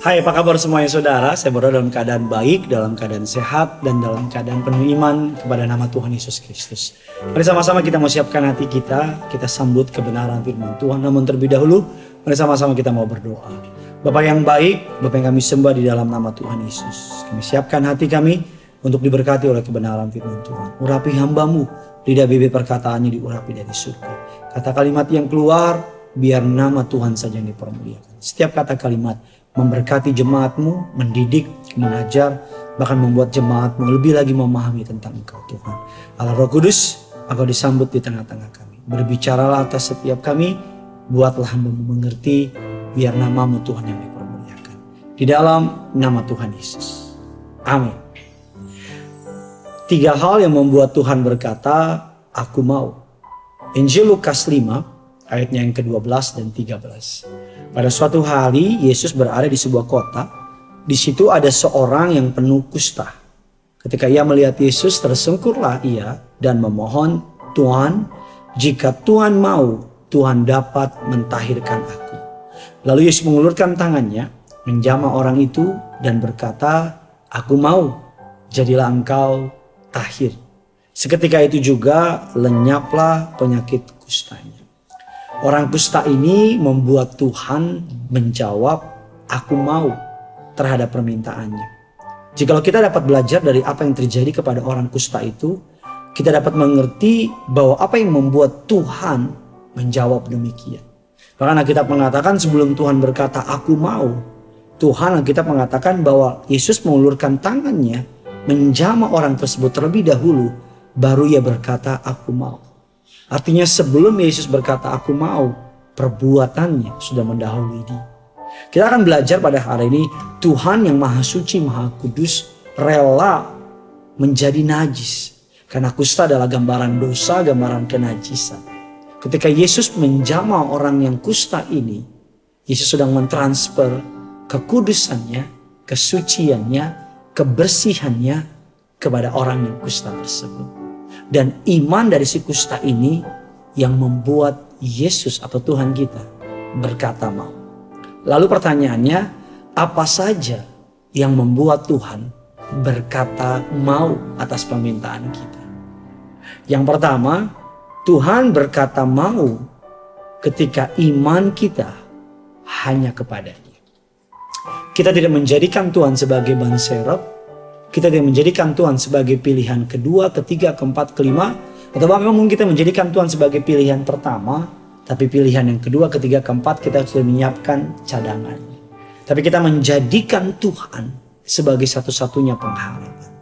Hai apa kabar semuanya saudara? Saya berada dalam keadaan baik Dalam keadaan sehat Dan dalam keadaan penuh iman Kepada nama Tuhan Yesus Kristus. Mari sama-sama kita mau siapkan hati kita Kita sambut kebenaran firman Tuhan. Namun terlebih dahulu Mari sama-sama kita mau berdoa. Bapak yang baik Bapak yang kami sembah di dalam nama Tuhan Yesus. Kami siapkan hati kami Untuk diberkati oleh kebenaran firman Tuhan. Urapi hambamu Lidah bibir perkataannya diurapi dari surga. Kata kalimat yang keluar Biar nama Tuhan saja yang dipermuliakan Setiap kata kalimat memberkati jemaatmu, mendidik, mengajar, bahkan membuat jemaatmu lebih lagi memahami tentang engkau Tuhan. Allah Roh Kudus, engkau disambut di tengah-tengah kami. Berbicaralah atas setiap kami, buatlah hambamu mengerti, biar namamu Tuhan yang dipermuliakan. Di dalam nama Tuhan Yesus. Amin. Tiga hal yang membuat Tuhan berkata, aku mau. Injil Lukas 5, ayatnya yang ke-12 dan 13. Pada suatu hari Yesus berada di sebuah kota. Di situ ada seorang yang penuh kusta. Ketika ia melihat Yesus tersungkurlah ia dan memohon, Tuhan, jika Tuhan mau, Tuhan dapat mentahirkan aku. Lalu Yesus mengulurkan tangannya, menjamah orang itu dan berkata, aku mau, jadilah engkau tahir. Seketika itu juga lenyaplah penyakit kustanya. Orang kusta ini membuat Tuhan menjawab, "Aku mau" terhadap permintaannya. Jikalau kita dapat belajar dari apa yang terjadi kepada orang kusta itu, kita dapat mengerti bahwa apa yang membuat Tuhan menjawab demikian. Bahkan kita mengatakan sebelum Tuhan berkata, "Aku mau," Tuhan kita mengatakan bahwa Yesus mengulurkan tangannya menjamah orang tersebut terlebih dahulu, baru ia berkata, "Aku mau." Artinya sebelum Yesus berkata aku mau, perbuatannya sudah mendahului dia. Kita akan belajar pada hari ini Tuhan yang maha suci, maha kudus rela menjadi najis. Karena kusta adalah gambaran dosa, gambaran kenajisan. Ketika Yesus menjamah orang yang kusta ini, Yesus sedang mentransfer kekudusannya, kesuciannya, kebersihannya kepada orang yang kusta tersebut. Dan iman dari si kusta ini yang membuat Yesus atau Tuhan kita berkata mau. Lalu pertanyaannya, apa saja yang membuat Tuhan berkata mau atas permintaan kita? Yang pertama, Tuhan berkata mau ketika iman kita hanya kepadanya. Kita tidak menjadikan Tuhan sebagai ban serep, kita tidak menjadikan Tuhan sebagai pilihan kedua, ketiga, keempat, kelima. Atau bahkan mungkin kita menjadikan Tuhan sebagai pilihan pertama. Tapi pilihan yang kedua, ketiga, keempat kita sudah menyiapkan cadangannya. Tapi kita menjadikan Tuhan sebagai satu-satunya pengharapan.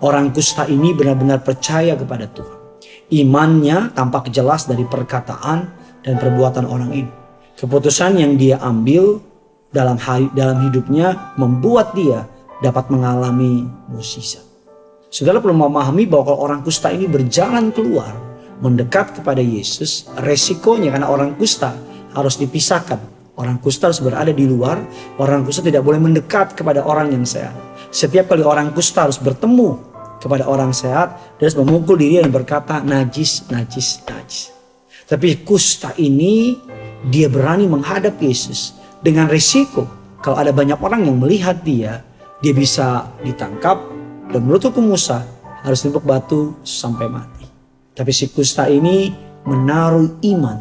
Orang kusta ini benar-benar percaya kepada Tuhan. Imannya tampak jelas dari perkataan dan perbuatan orang ini. Keputusan yang dia ambil dalam dalam hidupnya membuat dia dapat mengalami musisat. Saudara perlu memahami bahwa kalau orang kusta ini berjalan keluar, mendekat kepada Yesus, resikonya karena orang kusta harus dipisahkan. Orang kusta harus berada di luar, orang kusta tidak boleh mendekat kepada orang yang sehat. Setiap kali orang kusta harus bertemu kepada orang sehat, dia harus memukul diri dan berkata najis, najis, najis. Tapi kusta ini dia berani menghadap Yesus dengan resiko kalau ada banyak orang yang melihat dia, dia bisa ditangkap dan menurut hukum Musa harus ditumpuk batu sampai mati. Tapi si kusta ini menaruh iman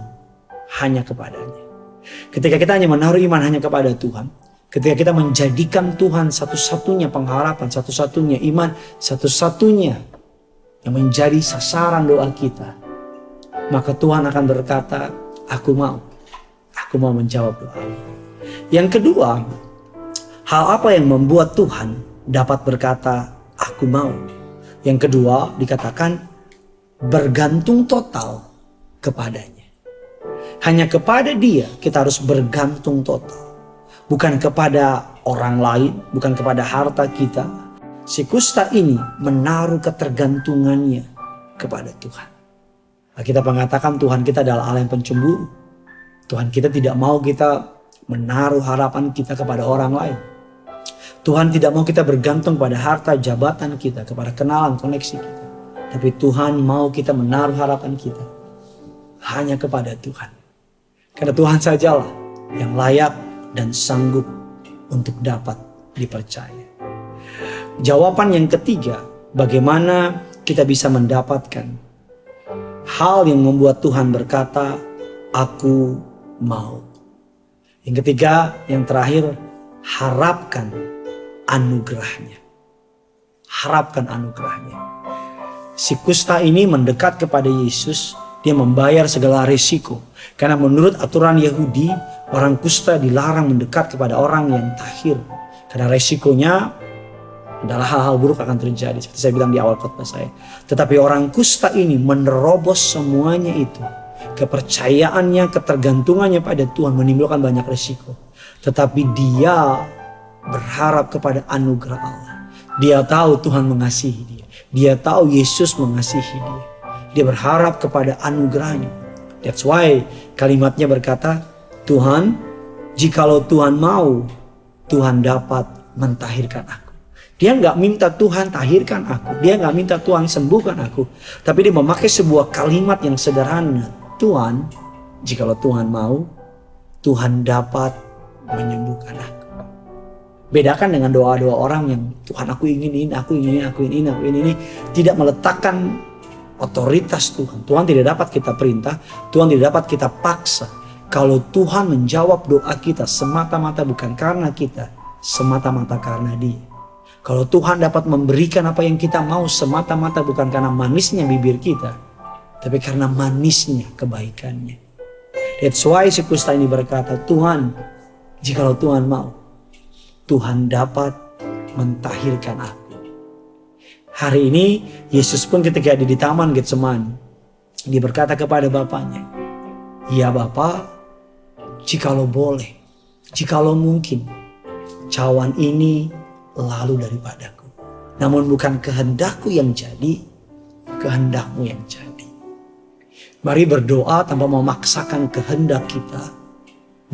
hanya kepadanya. Ketika kita hanya menaruh iman hanya kepada Tuhan, ketika kita menjadikan Tuhan satu-satunya pengharapan, satu-satunya iman, satu-satunya yang menjadi sasaran doa kita, maka Tuhan akan berkata, "Aku mau, aku mau menjawab doa." Yang kedua, Hal apa yang membuat Tuhan dapat berkata, "Aku mau"? Yang kedua, dikatakan bergantung total kepadanya. Hanya kepada Dia kita harus bergantung total, bukan kepada orang lain, bukan kepada harta kita. Si kusta ini menaruh ketergantungannya kepada Tuhan. Kita mengatakan Tuhan kita adalah Allah yang pencemburu. Tuhan kita tidak mau kita menaruh harapan kita kepada orang lain. Tuhan tidak mau kita bergantung pada harta jabatan kita, kepada kenalan koneksi kita. Tapi Tuhan mau kita menaruh harapan kita hanya kepada Tuhan. Karena Tuhan sajalah yang layak dan sanggup untuk dapat dipercaya. Jawaban yang ketiga, bagaimana kita bisa mendapatkan hal yang membuat Tuhan berkata, "Aku mau." Yang ketiga, yang terakhir, harapkan anugerahnya. Harapkan anugerahnya. Si kusta ini mendekat kepada Yesus, dia membayar segala risiko. Karena menurut aturan Yahudi, orang kusta dilarang mendekat kepada orang yang tahir. Karena resikonya adalah hal-hal buruk akan terjadi. Seperti saya bilang di awal khotbah saya. Tetapi orang kusta ini menerobos semuanya itu. Kepercayaannya, ketergantungannya pada Tuhan menimbulkan banyak resiko. Tetapi dia berharap kepada anugerah Allah. Dia tahu Tuhan mengasihi dia. Dia tahu Yesus mengasihi dia. Dia berharap kepada anugerahnya. That's why kalimatnya berkata, Tuhan, jikalau Tuhan mau, Tuhan dapat mentahirkan aku. Dia nggak minta Tuhan tahirkan aku. Dia nggak minta Tuhan sembuhkan aku. Tapi dia memakai sebuah kalimat yang sederhana. Tuhan, jikalau Tuhan mau, Tuhan dapat menyembuhkan aku. Bedakan dengan doa-doa orang yang Tuhan aku ingin ini, aku ingin ini, aku ingin ini, aku ingin ini. Tidak meletakkan otoritas Tuhan. Tuhan tidak dapat kita perintah, Tuhan tidak dapat kita paksa. Kalau Tuhan menjawab doa kita semata-mata bukan karena kita, semata-mata karena dia. Kalau Tuhan dapat memberikan apa yang kita mau semata-mata bukan karena manisnya bibir kita, tapi karena manisnya kebaikannya. That's why si kusta ini berkata, Tuhan, jikalau Tuhan mau, Tuhan dapat mentahirkan aku. Hari ini Yesus pun ketika ada di taman Getseman, dia berkata kepada bapaknya, Ya Bapak, jikalau boleh, jikalau mungkin, cawan ini lalu daripadaku. Namun bukan kehendakku yang jadi, kehendakmu yang jadi. Mari berdoa tanpa memaksakan kehendak kita.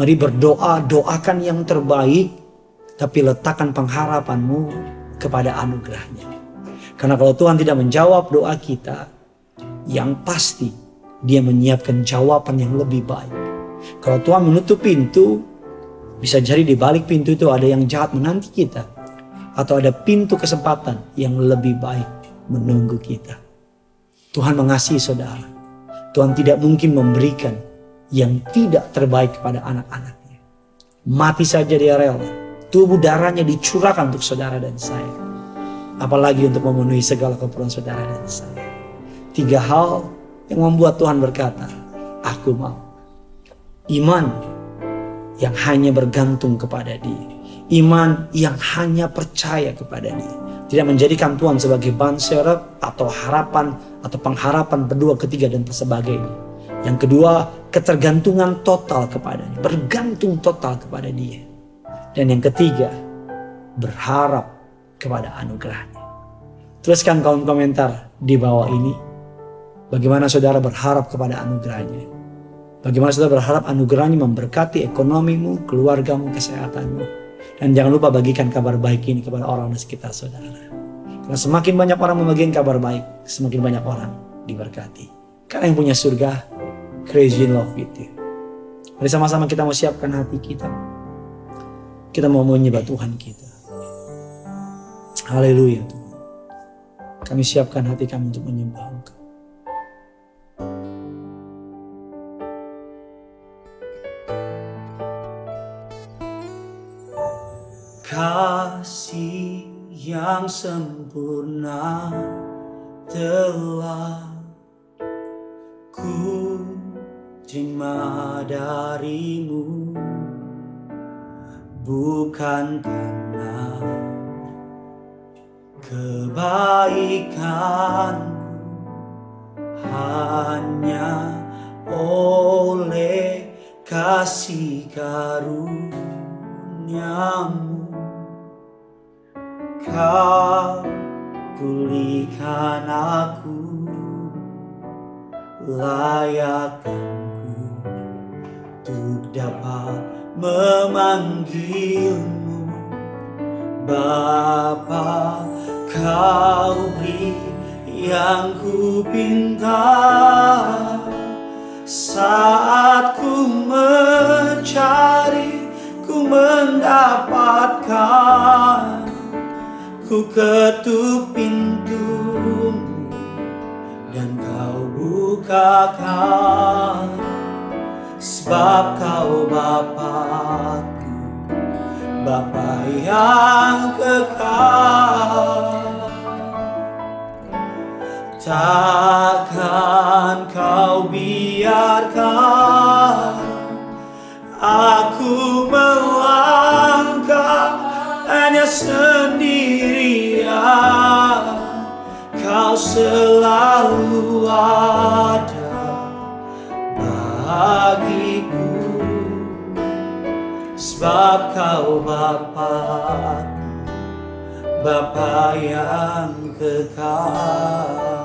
Mari berdoa, doakan yang terbaik tapi letakkan pengharapanmu kepada anugerahnya. Karena kalau Tuhan tidak menjawab doa kita, yang pasti dia menyiapkan jawaban yang lebih baik. Kalau Tuhan menutup pintu, bisa jadi di balik pintu itu ada yang jahat menanti kita. Atau ada pintu kesempatan yang lebih baik menunggu kita. Tuhan mengasihi saudara. Tuhan tidak mungkin memberikan yang tidak terbaik kepada anak-anaknya. Mati saja dia rela tubuh darahnya dicurahkan untuk saudara dan saya. Apalagi untuk memenuhi segala keperluan saudara dan saya. Tiga hal yang membuat Tuhan berkata, aku mau. Iman yang hanya bergantung kepada dia. Iman yang hanya percaya kepada dia. Tidak menjadikan Tuhan sebagai ban serep atau harapan atau pengharapan kedua, ketiga dan sebagainya. Yang kedua, ketergantungan total kepadanya. Bergantung total kepada dia. Dan yang ketiga, berharap kepada anugerahnya. Tuliskan kolom komentar di bawah ini. Bagaimana saudara berharap kepada anugerahnya. Bagaimana saudara berharap anugerahnya memberkati ekonomimu, keluargamu, kesehatanmu. Dan jangan lupa bagikan kabar baik ini kepada orang di sekitar saudara. Karena semakin banyak orang membagikan kabar baik, semakin banyak orang diberkati. Karena yang punya surga, crazy in love with you. Mari sama-sama kita mau siapkan hati kita kita mau menyembah Tuhan kita. Haleluya Tuhan. Kami siapkan hati kami untuk menyembah Engkau. Kasih yang sempurna telah ku terima darimu bukan karena kebaikanku hanya oleh kasih karuniamu. Kau pulihkan aku layakkanku untuk dapat memanggilmu Bapa kau beri yang ku pinta saat ku mencari ku mendapatkan. Ku ketuk pintumu dan kau bukakan sebab kau Bapakku Bapa yang kekal. Takkan kau biarkan Aku melangkah hanya sendirian. Kau selalu ada bagiku Sebab kau Bapa Bapa yang kekal.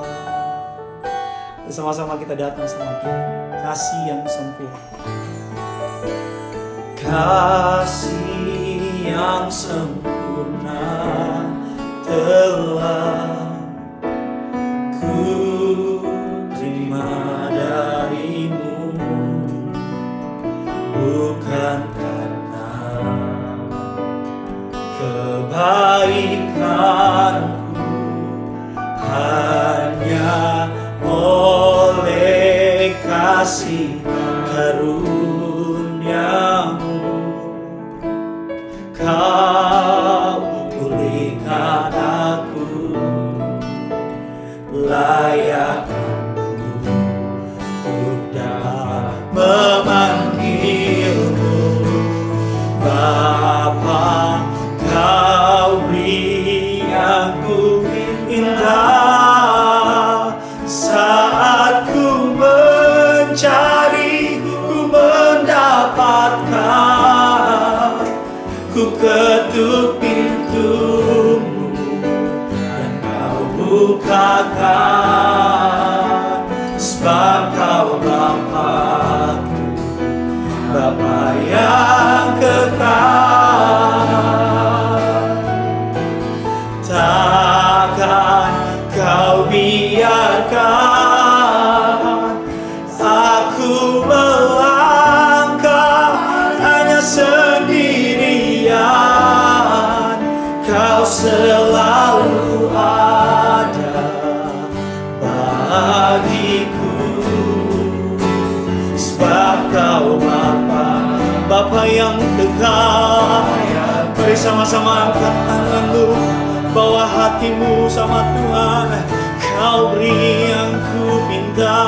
Sama-sama kita datang sama Tuhan Kasih yang sempurna. Kasih yang sempurna telah kasih karuniamu mencari sama-sama angkat tanganmu Bawa hatimu sama Tuhan. Kau beri yang ku pinta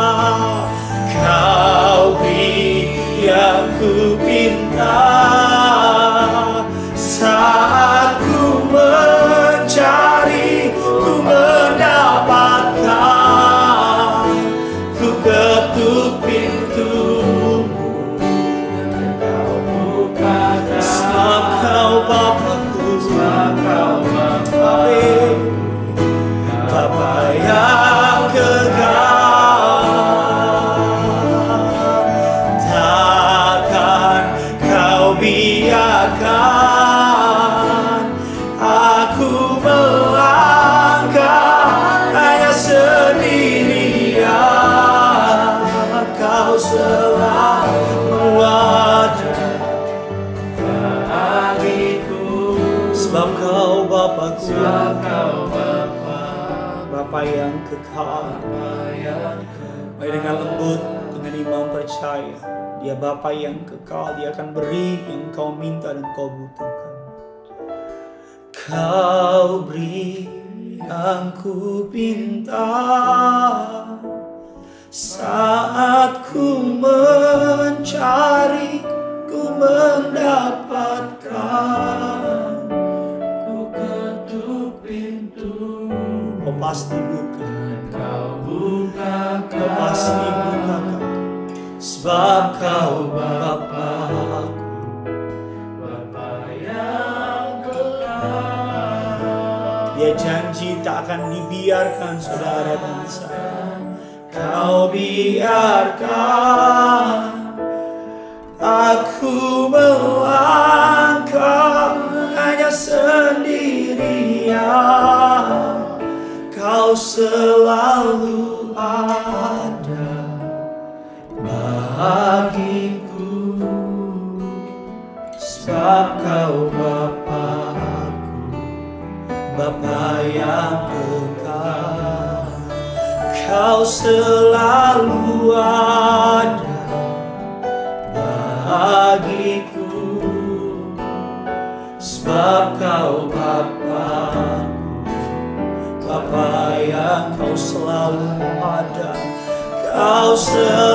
Kau beri yang ku pinta dengan imam percaya Dia Bapa yang kekal Dia akan beri yang kau minta dan kau butuhkan. Kau beri yang ku pinta Saat ku mencari Ku mendapatkan. Ku ketuk pintu. Kau pasti buka Kau buka Kau pasti bukakan Sebab kau Bapakku Bapa yang kekal Dia janji tak akan dibiarkan saudara dan saya. Kau biarkan. Aku melangkah hanya sendirian. Kau selalu ada Kau selalu ada bagiku. Sebab kau Bapa Bapa yang kau selalu ada Kau selalu